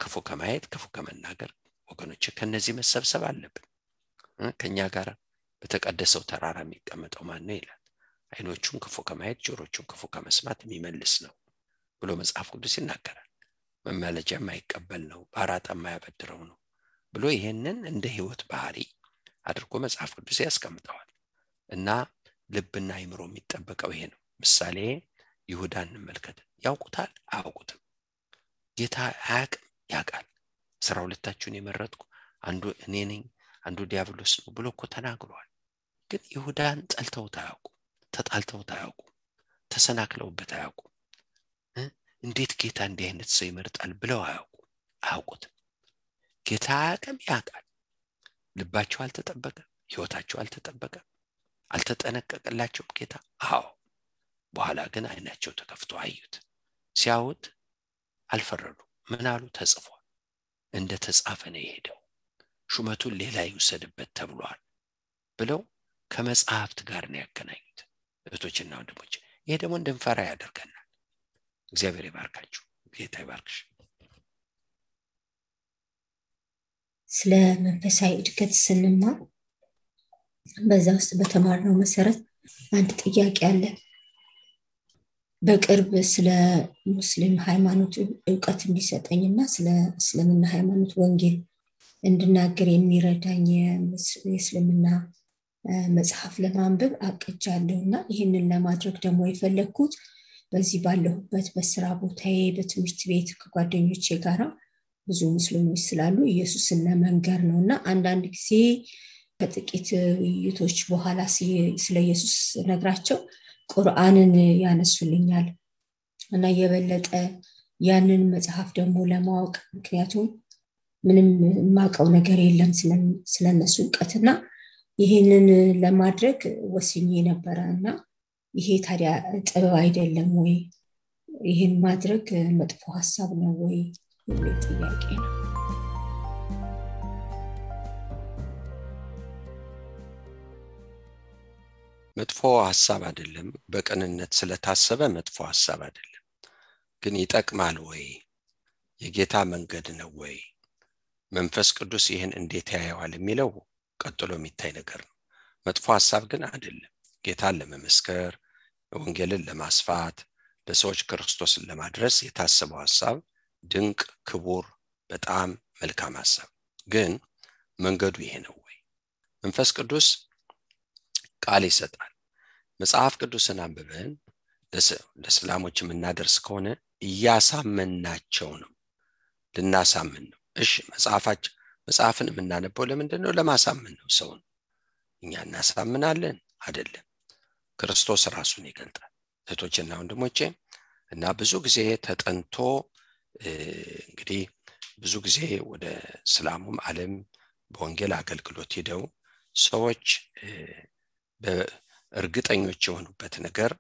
ክፉ ከማየት ክፉ ከመናገር ወገኖች ከነዚህ መሰብሰብ አለብን። ከኛ ጋር በተቀደሰው ተራራ የሚቀመጠው ማን ነው ይላል። አይኖቹን ክፉ ከማየት ጆሮቹን ክፉ ከመስማት የሚመልስ ነው ብሎ መጽሐፍ ቅዱስ ይናገራል። መመለጃ የማይቀበል ነው በአራጣ የማያበድረው ነው ብሎ ይሄንን እንደ ህይወት ባህሪ አድርጎ መጽሐፍ ቅዱስ ያስቀምጠዋል። እና ልብና አይምሮ የሚጠበቀው ይሄ ነው። ምሳሌ ይሁዳ እንመልከት። ያውቁታል? አያውቁትም። ጌታ አያቅም ያውቃል። ስራ ሁለታችሁን የመረጥኩ አንዱ እኔ ነኝ አንዱ ዲያብሎስ ነው ብሎ እኮ ተናግሯል። ግን ይሁዳን ጠልተውት አያውቁ ተጣልተውት አያውቁ ተሰናክለውበት አያውቁ እንዴት ጌታ እንዲህ አይነት ሰው ይመርጣል ብለው አያውቁ አያውቁትም። ጌታ አያቅም ያውቃል። ልባቸው አልተጠበቀም ህይወታቸው አልተጠበቀም አልተጠነቀቀላቸውም ጌታ። አዎ በኋላ ግን አይናቸው ተከፍቶ አዩት። ሲያዩት አልፈረዱ። ምን አሉ? ተጽፏል። እንደ ተጻፈ ነው የሄደው። ሹመቱን ሌላ ይውሰድበት ተብሏል ብለው ከመጽሐፍት ጋር ነው ያገናኙት። እህቶችና ወንድሞች ይሄ ደግሞ እንድንፈራ ያደርገናል። እግዚአብሔር ይባርካችሁ። ጌታ ይባርክሽ። ስለ መንፈሳዊ እድገት ስንማር በዛ ውስጥ በተማርነው መሰረት አንድ ጥያቄ አለ። በቅርብ ስለ ሙስሊም ሃይማኖት እውቀት እንዲሰጠኝ እና ስለ እስልምና ሃይማኖት ወንጌል እንድናገር የሚረዳኝ የእስልምና መጽሐፍ ለማንበብ አቅጃለሁ እና ይህንን ለማድረግ ደግሞ የፈለግኩት በዚህ ባለሁበት በስራ ቦታዬ በትምህርት ቤት ከጓደኞቼ ጋራ ብዙ ሙስሊሞች ስላሉ ኢየሱስን ለመንገር ነው እና አንዳንድ ጊዜ ከጥቂት ውይይቶች በኋላ ስለ ኢየሱስ ነግራቸው ቁርአንን ያነሱልኛል እና የበለጠ ያንን መጽሐፍ ደግሞ ለማወቅ ምክንያቱም ምንም የማውቀው ነገር የለም ስለነሱ እውቀትና ይህንን ለማድረግ ወስኜ ነበረ እና ይሄ ታዲያ ጥበብ አይደለም ወይ? ይህን ማድረግ መጥፎ ሀሳብ ነው ወይ? ጥያቄ ነው መጥፎ ሀሳብ አይደለም። በቅንነት ስለታሰበ መጥፎ ሀሳብ አይደለም። ግን ይጠቅማል ወይ? የጌታ መንገድ ነው ወይ? መንፈስ ቅዱስ ይህን እንዴት ያየዋል የሚለው ቀጥሎ የሚታይ ነገር ነው። መጥፎ ሀሳብ ግን አይደለም። ጌታን ለመመስከር ወንጌልን ለማስፋት ለሰዎች ክርስቶስን ለማድረስ የታሰበው ሀሳብ ድንቅ ክቡር በጣም መልካም ሀሳብ። ግን መንገዱ ይሄ ነው ወይ? መንፈስ ቅዱስ ቃል ይሰጣል። መጽሐፍ ቅዱስን አንብበን ለስላሞች የምናደርስ ከሆነ እያሳመናቸው ነው ልናሳምን ነው። እሺ መጽሐፋችን መጽሐፍን የምናነበው ለምንድን ነው? ለማሳመን ነው። ሰውን እኛ እናሳምናለን? አይደለም። ክርስቶስ ራሱን ይገልጣል። እህቶችና ወንድሞቼ እና ብዙ ጊዜ ተጠንቶ እንግዲህ ብዙ ጊዜ ወደ እስላሙም አለም በወንጌል አገልግሎት ሂደው ሰዎች በእርግጠኞች የሆኑበት ነገር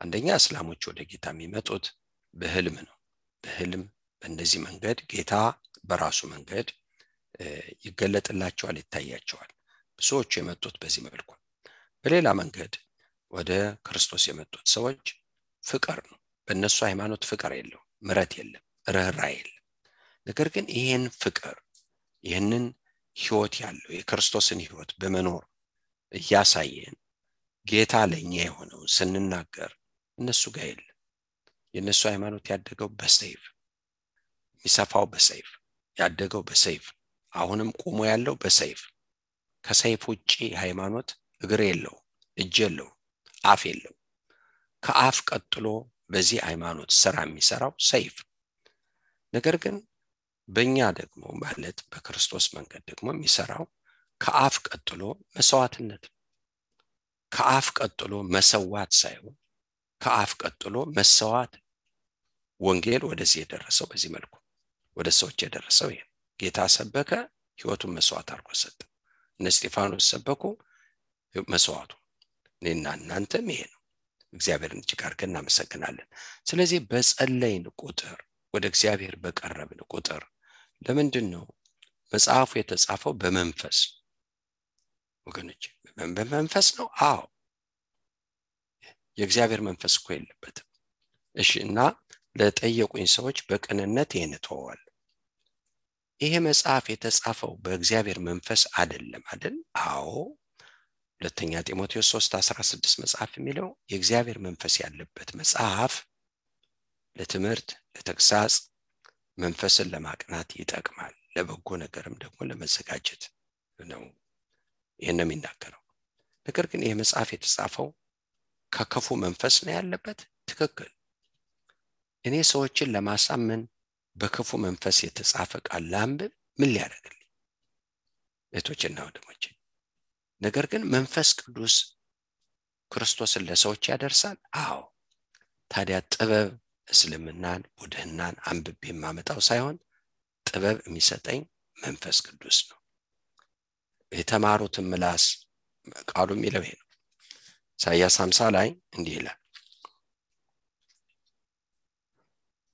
አንደኛ እስላሞች ወደ ጌታ የሚመጡት በህልም ነው። በህልም በእነዚህ መንገድ ጌታ በራሱ መንገድ ይገለጥላቸዋል ይታያቸዋል። ብዙዎቹ የመጡት በዚህ መልኩ። በሌላ መንገድ ወደ ክርስቶስ የመጡት ሰዎች ፍቅር ነው። በእነሱ ሃይማኖት ፍቅር የለው ምረት የለም ርኅራ የለም። ነገር ግን ይህን ፍቅር ይህንን ህይወት ያለው የክርስቶስን ህይወት በመኖር እያሳየን ጌታ ለእኛ የሆነው ስንናገር እነሱ ጋር የለም። የእነሱ ሃይማኖት ያደገው በሰይፍ የሚሰፋው በሰይፍ ያደገው በሰይፍ አሁንም ቆሞ ያለው በሰይፍ። ከሰይፍ ውጭ ሃይማኖት እግር የለው እጅ የለው አፍ የለው ከአፍ ቀጥሎ በዚህ ሃይማኖት ስራ የሚሰራው ሰይፍ። ነገር ግን በእኛ ደግሞ ማለት በክርስቶስ መንገድ ደግሞ የሚሰራው ከአፍ ቀጥሎ መስዋዕትነት ከአፍ ቀጥሎ መሰዋት ሳይሆን ከአፍ ቀጥሎ መሰዋት። ወንጌል ወደዚህ የደረሰው በዚህ መልኩ ወደ ሰዎች የደረሰው ይሄ። ጌታ ሰበከ ህይወቱን መስዋዕት አድርጎ ሰጠ። እነ እስጢፋኖስ ሰበኩ መስዋዕቱ። እኔና እናንተም ይሄ ነው። እግዚአብሔርን እጅግ አድርገን እናመሰግናለን። ስለዚህ በጸለይን ቁጥር ወደ እግዚአብሔር በቀረብን ቁጥር ለምንድን ነው መጽሐፉ የተጻፈው? በመንፈስ ወገኖች በመንፈስ ነው? አዎ። የእግዚአብሔር መንፈስ እኮ የለበትም። እሺ እና ለጠየቁኝ ሰዎች በቅንነት ይህን ተወዋል ይሄ መጽሐፍ የተጻፈው በእግዚአብሔር መንፈስ አይደለም አይደል? አዎ። ሁለተኛ ጢሞቴዎስ 3 16 መጽሐፍ የሚለው የእግዚአብሔር መንፈስ ያለበት መጽሐፍ ለትምህርት ለተግሳጽ መንፈስን ለማቅናት ይጠቅማል። ለበጎ ነገርም ደግሞ ለመዘጋጀት ነው። ይህን የሚናገረው ነገር ግን ይህ መጽሐፍ የተጻፈው ከክፉ መንፈስ ነው ያለበት? ትክክል። እኔ ሰዎችን ለማሳመን በክፉ መንፈስ የተጻፈ ቃል ላንብብ ምን ሊያደርግልኝ? እህቶችና ወንድሞች ነገር ግን መንፈስ ቅዱስ ክርስቶስን ለሰዎች ያደርሳል? አዎ። ታዲያ ጥበብ እስልምናን ቡድህናን አንብቤ የማመጣው ሳይሆን ጥበብ የሚሰጠኝ መንፈስ ቅዱስ ነው። የተማሩትን ምላስ ቃሉ የሚለው ይሄ ነው። ኢሳያስ 50 ላይ እንዲህ ይላል።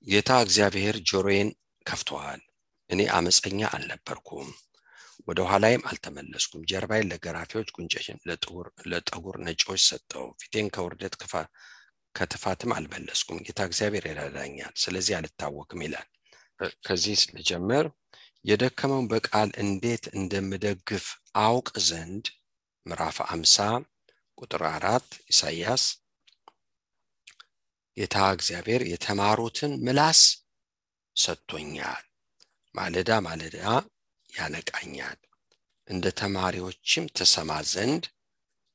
ጌታ እግዚአብሔር ጆሮዬን ከፍተዋል እኔ አመፀኛ አልነበርኩም ወደ ኋላይም አልተመለስኩም ጀርባይን ለገራፊዎች ጉንጨሽን ለጠጉር ነጪዎች ሰጠው ፊቴን ከውርደት ከትፋትም አልመለስኩም ጌታ እግዚአብሔር ይረዳኛል ስለዚህ አልታወክም ይላል። ከዚህ ልጀምር የደከመውን በቃል እንዴት እንደምደግፍ አውቅ ዘንድ ምዕራፍ አምሳ ቁጥር አራት ኢሳያስ ጌታ እግዚአብሔር የተማሩትን ምላስ ሰጥቶኛል። ማለዳ ማለዳ ያነቃኛል። እንደ ተማሪዎችም ተሰማ ዘንድ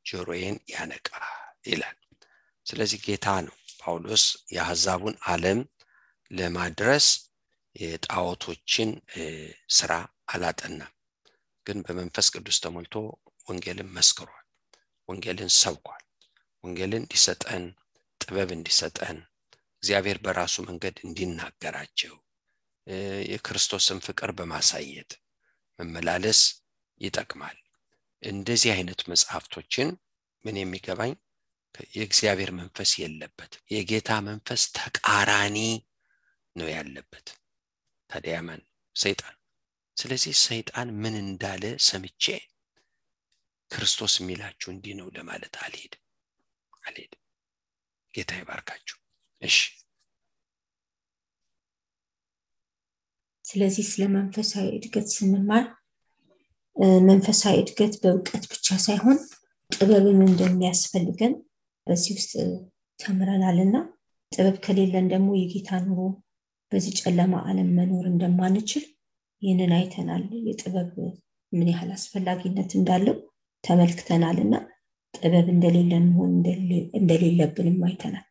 ጆሮዬን ያነቃል ይላል። ስለዚህ ጌታ ነው ጳውሎስ የአሕዛቡን ዓለም ለማድረስ የጣዖቶችን ስራ አላጠናም። ግን በመንፈስ ቅዱስ ተሞልቶ ወንጌልን መስክሯል። ወንጌልን ሰብኳል። ወንጌልን እንዲሰጠን ጥበብ እንዲሰጠን እግዚአብሔር በራሱ መንገድ እንዲናገራቸው የክርስቶስን ፍቅር በማሳየት መመላለስ ይጠቅማል። እንደዚህ አይነት መጽሐፍቶችን ምን የሚገባኝ? የእግዚአብሔር መንፈስ የለበት የጌታ መንፈስ ተቃራኒ ነው ያለበት። ታዲያ ማን? ሰይጣን። ስለዚህ ሰይጣን ምን እንዳለ ሰምቼ ክርስቶስ የሚላችሁ እንዲህ ነው ለማለት አልሄድ አልሄድ ጌታ ይባርካችሁ። እሺ። ስለዚህ ስለ መንፈሳዊ እድገት ስንማር መንፈሳዊ እድገት በእውቀት ብቻ ሳይሆን ጥበብም እንደሚያስፈልገን በዚህ ውስጥ ተምረናል እና ጥበብ ከሌለን ደግሞ የጌታ ኑሮ በዚህ ጨለማ ዓለም መኖር እንደማንችል ይህንን አይተናል። የጥበብ ምን ያህል አስፈላጊነት እንዳለው ተመልክተናል እና ጥበብ እንደሌለን መሆን እንደሌለብንም አይተናል።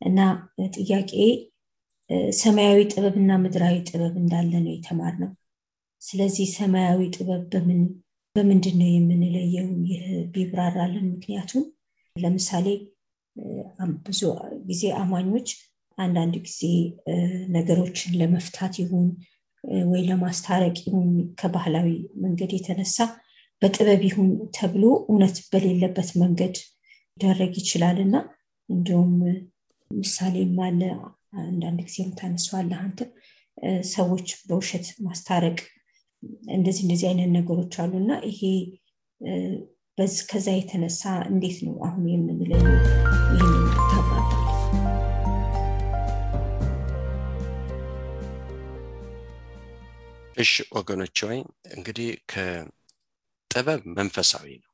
እና ጥያቄ ሰማያዊ ጥበብ እና ምድራዊ ጥበብ እንዳለ ነው የተማር ነው ስለዚህ ሰማያዊ ጥበብ በምን በምንድን ነው የምንለየው? ይህ ቢብራራልን ምክንያቱም ለምሳሌ ብዙ ጊዜ አማኞች አንዳንድ ጊዜ ነገሮችን ለመፍታት ይሁን ወይ ለማስታረቅ ይሁን ከባህላዊ መንገድ የተነሳ በጥበብ ይሁን ተብሎ እውነት በሌለበት መንገድ ሊደረግ ይችላል። እና እንዲሁም ምሳሌም አለ። አንዳንድ ጊዜ የምታነሷለህ አንተ ሰዎች በውሸት ማስታረቅ እንደዚህ እንደዚህ አይነት ነገሮች አሉ። እና ይሄ ከዛ የተነሳ እንዴት ነው አሁን የምንለየው ይህን ታብራራል እሺ ወገኖች ወይ እንግዲህ ከጥበብ መንፈሳዊ ነው።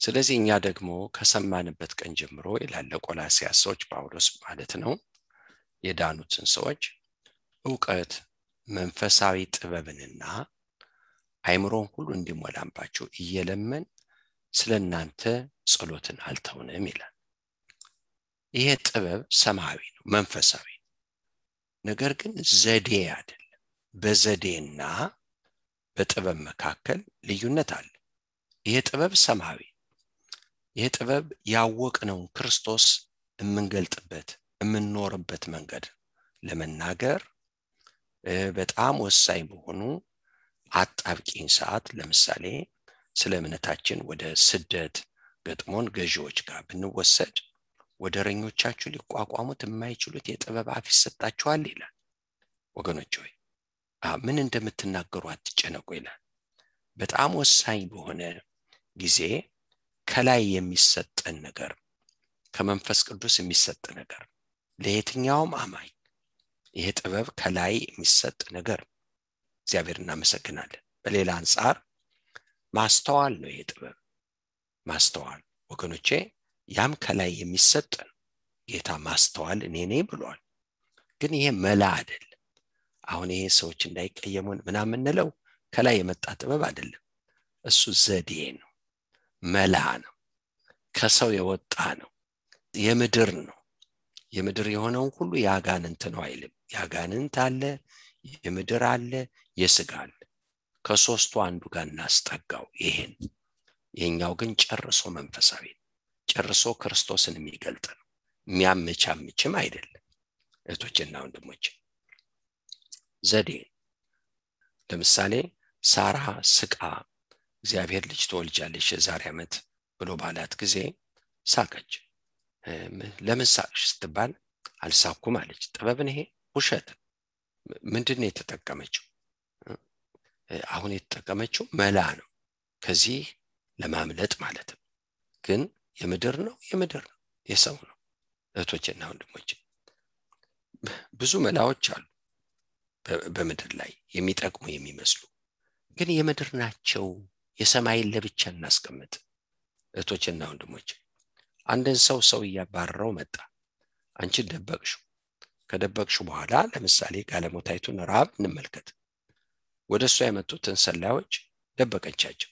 ስለዚህ እኛ ደግሞ ከሰማንበት ቀን ጀምሮ ይላለ ቆላሲያስ ሰዎች ጳውሎስ ማለት ነው የዳኑትን ሰዎች እውቀት መንፈሳዊ ጥበብንና አይምሮን ሁሉ እንዲሞላባቸው እየለመን ስለ እናንተ ጸሎትን አልተውንም ይላል። ይሄ ጥበብ ሰማያዊ ነው መንፈሳዊ ነገር ግን ዘዴ አይደለም። በዘዴና በጥበብ መካከል ልዩነት አለ ይሄ ጥበብ ሰማያዊ ይሄ ጥበብ ያወቅነውን ክርስቶስ የምንገልጥበት የምንኖርበት መንገድ ለመናገር በጣም ወሳኝ በሆኑ አጣብቂኝ ሰዓት ለምሳሌ ስለ እምነታችን ወደ ስደት ገጥሞን ገዢዎች ጋር ብንወሰድ ወደረኞቻችሁ ሊቋቋሙት የማይችሉት የጥበብ አፍ ይሰጣችኋል ይላል። ወገኖች ሆይ ምን እንደምትናገሩ አትጨነቁ ይላል። በጣም ወሳኝ በሆነ ጊዜ ከላይ የሚሰጠን ነገር ከመንፈስ ቅዱስ የሚሰጥ ነገር ለየትኛውም አማኝ ይሄ ጥበብ ከላይ የሚሰጥ ነገር። እግዚአብሔር እናመሰግናለን። በሌላ አንጻር ማስተዋል ነው ይሄ ጥበብ። ማስተዋል ወገኖቼ ያም ከላይ የሚሰጥ ጌታ ማስተዋል እኔ ነኝ ብሏል። ግን ይሄ መላ አይደለም። አሁን ይሄ ሰዎች እንዳይቀየሙን ምናምን ምንለው ከላይ የመጣ ጥበብ አይደለም። እሱ ዘዴ ነው መላ ነው። ከሰው የወጣ ነው። የምድር ነው። የምድር የሆነውን ሁሉ የአጋንንት ነው አይልም። የአጋንንት አለ የምድር አለ የስጋ አለ። ከሶስቱ አንዱ ጋር እናስጠጋው ይሄን። ይሄኛው ግን ጨርሶ መንፈሳዊ ጨርሶ ክርስቶስን የሚገልጥ ነው። የሚያመቻምችም አይደለም። እህቶችና ወንድሞች ዘዴ ለምሳሌ ሳራ ስቃ እግዚአብሔር ልጅ ትወልጃለሽ የዛሬ ዓመት ብሎ ባላት ጊዜ ሳቀች። ለምን ሳቅሽ ስትባል አልሳኩም አለች። ጥበብን ይሄ ውሸት ምንድን የተጠቀመችው? አሁን የተጠቀመችው መላ ነው። ከዚህ ለማምለጥ ማለት ነው። ግን የምድር ነው የምድር ነው የሰው ነው። እህቶችና ወንድሞች ብዙ መላዎች አሉ በምድር ላይ የሚጠቅሙ የሚመስሉ። ግን የምድር ናቸው የሰማይን ለብቻ እናስቀምጥ። እህቶችና ወንድሞች አንድን ሰው ሰው እያባረረው መጣ። አንቺን ደበቅሽው። ከደበቅሹ በኋላ ለምሳሌ ጋለሞታይቱን ረሃብ እንመልከት። ወደ እሷ የመጡትን ሰላዮች ደበቀቻቸው።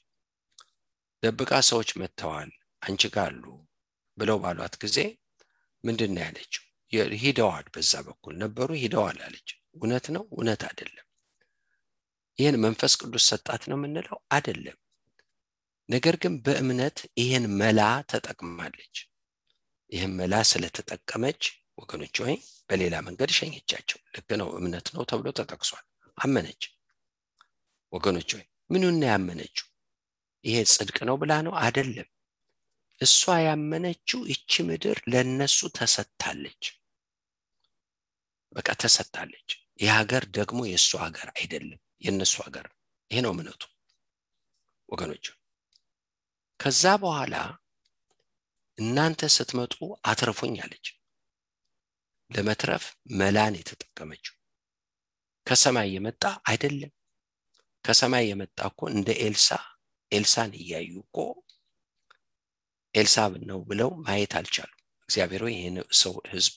ደብቃ ሰዎች መጥተዋል አንቺ ጋር ብለው ባሏት ጊዜ ምንድን ነው ያለችው? ሂደዋል በዛ በኩል ነበሩ ሂደዋል አለች። እውነት ነው እውነት አይደለም። ይህን መንፈስ ቅዱስ ሰጣት ነው የምንለው? አይደለም ነገር ግን በእምነት ይህን መላ ተጠቅማለች። ይህን መላ ስለተጠቀመች ወገኖች ወይ በሌላ መንገድ ሸኘቻቸው ልክ ነው እምነት ነው ተብሎ ተጠቅሷል። አመነች። ወገኖች ወይ ምኑና ያመነችው? ይሄ ጽድቅ ነው ብላ ነው? አይደለም። እሷ ያመነችው ይቺ ምድር ለነሱ ተሰጥታለች። በቃ ተሰጥታለች። ይህ ሀገር ደግሞ የእሱ ሀገር አይደለም የእነሱ ሀገር ይሄ ነው እምነቱ። ወገኖች ከዛ በኋላ እናንተ ስትመጡ አትርፉኝ አለች። ለመትረፍ መላን የተጠቀመችው ከሰማይ የመጣ አይደለም። ከሰማይ የመጣ እኮ እንደ ኤልሳ ኤልሳን እያዩ እኮ ኤልሳ ነው ብለው ማየት አልቻሉ እግዚአብሔር ይህን ሰው ህዝብ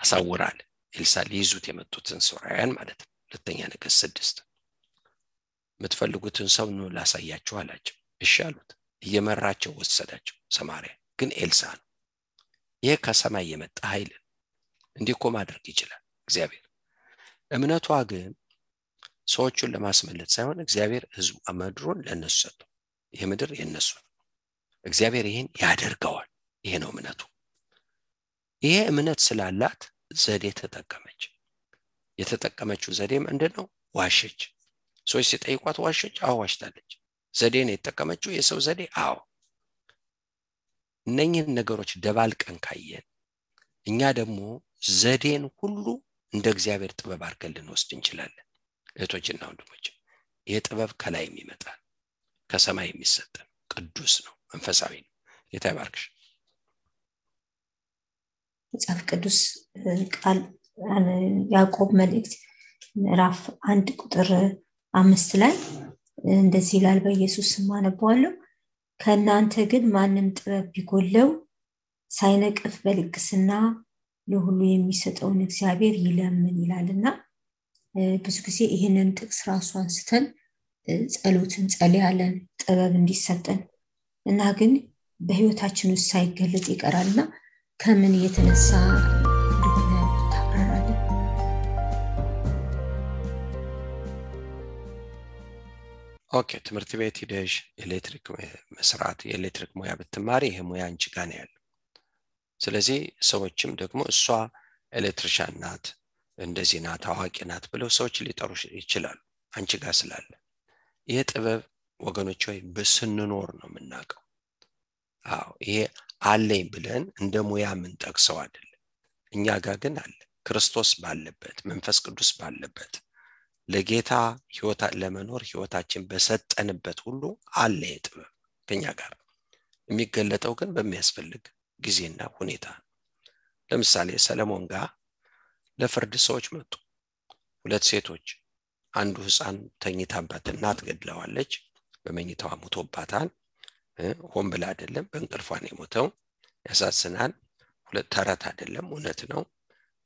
አሳውራል። ኤልሳ ሊይዙት የመጡትን ሶራውያን ማለት ነው። ሁለተኛ ነገስት ስድስት የምትፈልጉትን ሰው ኑ ላሳያችሁ አላቸው። እሺ አሉት እየመራቸው ወሰዳቸው ሰማሪያ ግን ኤልሳ ነው። ይህ ከሰማይ የመጣ ኃይል እንዲህ እኮ ማድረግ ይችላል እግዚአብሔር። እምነቷ ግን ሰዎቹን ለማስመለጥ ሳይሆን እግዚአብሔር ህዝቡ ምድሩን ለእነሱ ሰጥቶ ይህ ምድር የእነሱ እግዚአብሔር ይህን ያደርገዋል። ይሄ ነው እምነቱ። ይሄ እምነት ስላላት ዘዴ ተጠቀመች። የተጠቀመችው ዘዴ ምንድን ነው ዋሸች። ሰዎች ሲጠይቋት ዋሸች አዎ ዋሽታለች ዘዴ ነው የተጠቀመችው? የሰው ዘዴ? አዎ። እነኝህን ነገሮች ደባልቀን ካየን እኛ ደግሞ ዘዴን ሁሉ እንደ እግዚአብሔር ጥበብ አድርገን ልንወስድ እንችላለን። እህቶችና ወንድሞች ይህ ጥበብ ከላይ የሚመጣል ከሰማይ የሚሰጠን ቅዱስ ነው መንፈሳዊ ነው። ጌታ ይባርክሽ። መጽሐፍ ቅዱስ ቃል ያዕቆብ መልእክት ምዕራፍ አንድ ቁጥር አምስት ላይ እንደዚህ ይላል በኢየሱስ ስም አነበዋለሁ ከእናንተ ግን ማንም ጥበብ ቢጎለው ሳይነቅፍ በልግስና ለሁሉ የሚሰጠውን እግዚአብሔር ይለምን ይላልና። ብዙ ጊዜ ይህንን ጥቅስ ራሱ አንስተን ጸሎት እንጸልያለን ጥበብ እንዲሰጠን እና ግን በህይወታችን ውስጥ ሳይገለጥ ይቀራልና ከምን የተነሳ Okay ትምህርት ቤት ሂደሽ ኤሌክትሪክ መስራት የኤሌክትሪክ ሙያ ብትማሪ ይሄ ሙያ አንቺ ጋ ነው ያለው። ስለዚህ ሰዎችም ደግሞ እሷ electrician ናት እንደዚህ ናት አዋቂ ናት ብለው ሰዎች ሊጠሩ ይችላሉ። አንቺ ጋር ስላለ። ይሄ ጥበብ ወገኖች ወይ በስንኖር ነው የምናውቀው። አዎ ይሄ አለኝ ብለን እንደ ሙያ የምንጠቅሰው አይደለም። እኛ ጋር ግን አለ። ክርስቶስ ባለበት መንፈስ ቅዱስ ባለበት ለጌታ ህይወታ ለመኖር ህይወታችን በሰጠንበት ሁሉ አለ ጥበብ ከኛ ጋር። የሚገለጠው ግን በሚያስፈልግ ጊዜና ሁኔታ ለምሳሌ ሰለሞን ጋር ለፍርድ ሰዎች መጡ። ሁለት ሴቶች አንዱ ህፃን ተኝታባት እናት ገድለዋለች በመኝታዋ ሙቶባታል ሆን ብላ አይደለም በእንቅልፏን የሞተው። ያሳዝናል። ሁለት ተረት አይደለም እውነት ነው።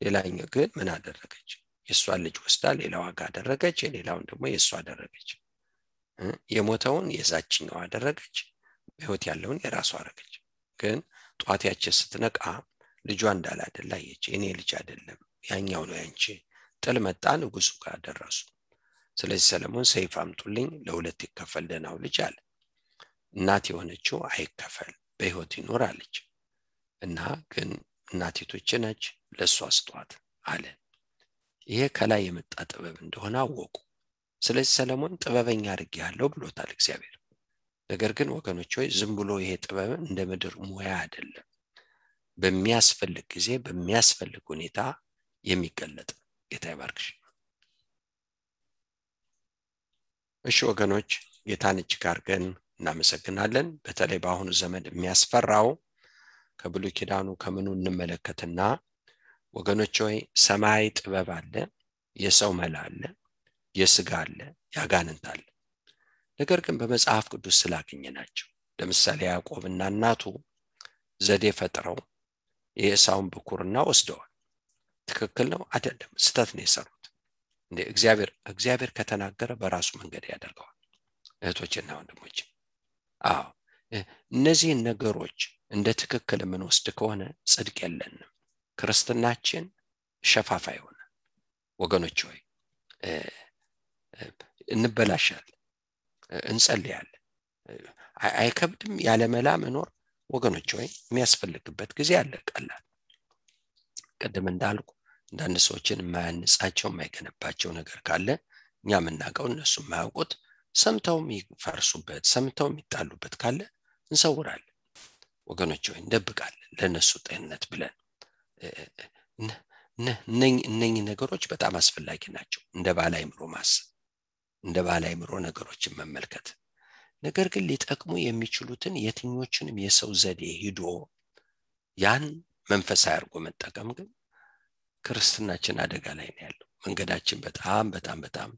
ሌላኛው ግን ምን አደረገች የእሷን ልጅ ወስዳ ሌላዋ ጋር አደረገች የሌላውን ደግሞ የእሷ አደረገች። የሞተውን የዛችኛው አደረገች በህይወት ያለውን የራሷ አረገች ግን ጠዋት ስትነቃ ልጇ እንዳላደላ አየች እኔ ልጅ አይደለም ያኛው ነው ያንቺ። ጥል መጣ ንጉሱ ጋር ደረሱ። ስለዚህ ሰለሞን ሰይፍ አምጡልኝ ለሁለት ይከፈል ደናው ልጅ አለ። እናት የሆነችው አይከፈል በህይወት ይኖር አለች። እና ግን እናቲቶች ነች ለእሷ ስጧት አለ ይሄ ከላይ የመጣ ጥበብ እንደሆነ አወቁ። ስለዚህ ሰለሞን ጥበበኛ አድርግ ያለው ብሎታል እግዚአብሔር። ነገር ግን ወገኖች ሆይ ዝም ብሎ ይሄ ጥበብን እንደ ምድር ሙያ አይደለም። በሚያስፈልግ ጊዜ በሚያስፈልግ ሁኔታ የሚገለጥ ጌታ ይባርክሽ። እሺ ወገኖች ጌታን እጅግ አድርገን እናመሰግናለን። በተለይ በአሁኑ ዘመን የሚያስፈራው ከብሉይ ኪዳኑ ከምኑ እንመለከትና ወገኖች ሆይ ሰማያዊ ጥበብ አለ የሰው መላ አለ የስጋ አለ ያጋንንት አለ። ነገር ግን በመጽሐፍ ቅዱስ ስላገኘ ናቸው ለምሳሌ ያዕቆብና እናቱ ዘዴ ፈጥረው የኤሳውን ብኩርና ወስደዋል። ትክክል ነው? አይደለም። ስተት ነው የሰሩት። እግዚአብሔር እግዚአብሔር ከተናገረ በራሱ መንገድ ያደርገዋል። እህቶችና ወንድሞች አዎ። እነዚህን ነገሮች እንደ ትክክል የምንወስድ ከሆነ ጽድቅ የለንም ክርስትናችን ሸፋፋ የሆነ ወገኖች ሆይ እንበላሻለን እንጸልያለን። አይከብድም? ያለ መላ መኖር ወገኖች ወይ የሚያስፈልግበት ጊዜ አለ። ቀላል ቅድም እንዳልኩ አንዳንድ ሰዎችን የማያንጻቸው የማይገነባቸው ነገር ካለ እኛ የምናውቀው እነሱ የማያውቁት ሰምተው የሚፈርሱበት ሰምተው የሚጣሉበት ካለ እንሰውራለን። ወገኖች ወይ እንደብቃለን ለእነሱ ጤንነት ብለን እነኚህ ነገሮች በጣም አስፈላጊ ናቸው። እንደ ባለ አይምሮ ማሰብ እንደ ባለ አይምሮ ነገሮችን መመልከት። ነገር ግን ሊጠቅሙ የሚችሉትን የትኞችንም የሰው ዘዴ ሂዶ ያን መንፈሳዊ አድርጎ መጠቀም ግን ክርስትናችን አደጋ ላይ ነው ያለው። መንገዳችን በጣም በጣም በጣም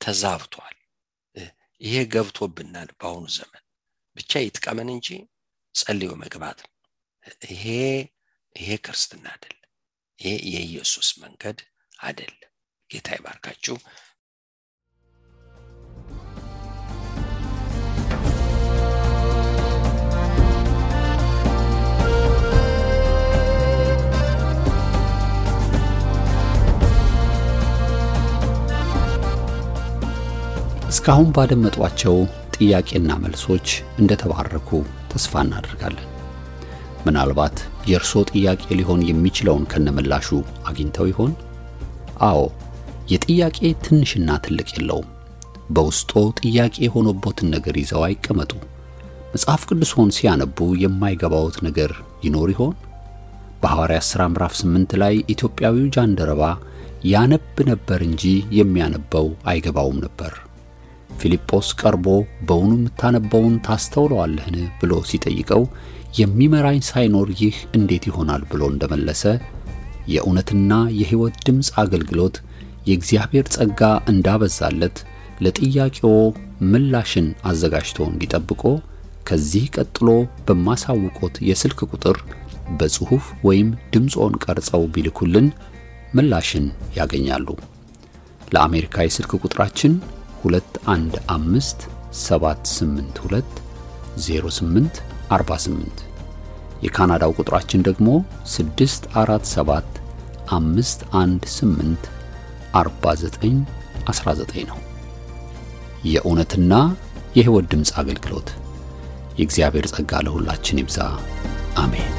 ተዛብቷል። ይሄ ገብቶብናል በአሁኑ ዘመን። ብቻ ይጥቀመን እንጂ ጸልዮ መግባት ይሄ ይሄ ክርስትና አይደለም። ይሄ የኢየሱስ መንገድ አይደለም። ጌታ ይባርካችሁ። እስካሁን ባደመጧቸው ጥያቄና መልሶች እንደተባረኩ ተስፋ እናደርጋለን። ምናልባት የእርሶ ጥያቄ ሊሆን የሚችለውን ከነምላሹ አግኝተው ይሆን? አዎ፣ የጥያቄ ትንሽና ትልቅ የለውም። በውስጦ ጥያቄ የሆነቦትን ነገር ይዘው አይቀመጡ። መጽሐፍ ቅዱስን ሲያነቡ የማይገባዎት ነገር ይኖር ይሆን? በሐዋርያት ሥራ ምዕራፍ 8 ላይ ኢትዮጵያዊው ጃንደረባ ያነብ ነበር እንጂ የሚያነበው አይገባውም ነበር። ፊልጶስ ቀርቦ በውኑ የምታነበውን ታስተውለዋለህን ብሎ ሲጠይቀው የሚመራኝ ሳይኖር ይህ እንዴት ይሆናል ብሎ እንደመለሰ የእውነትና የሕይወት ድምፅ አገልግሎት የእግዚአብሔር ጸጋ እንዳበዛለት ለጥያቄዎ ምላሽን አዘጋጅቶ እንዲጠብቆ ከዚህ ቀጥሎ በማሳውቆት የስልክ ቁጥር በጽሑፍ ወይም ድምፆን ቀርጸው ቢልኩልን ምላሽን ያገኛሉ። ለአሜሪካ የስልክ ቁጥራችን 215 782 08 48 የካናዳው ቁጥራችን ደግሞ 647 518 49 19 ነው። የእውነትና የሕይወት ድምፅ አገልግሎት የእግዚአብሔር ጸጋ ለሁላችን ይብዛ። አሜን።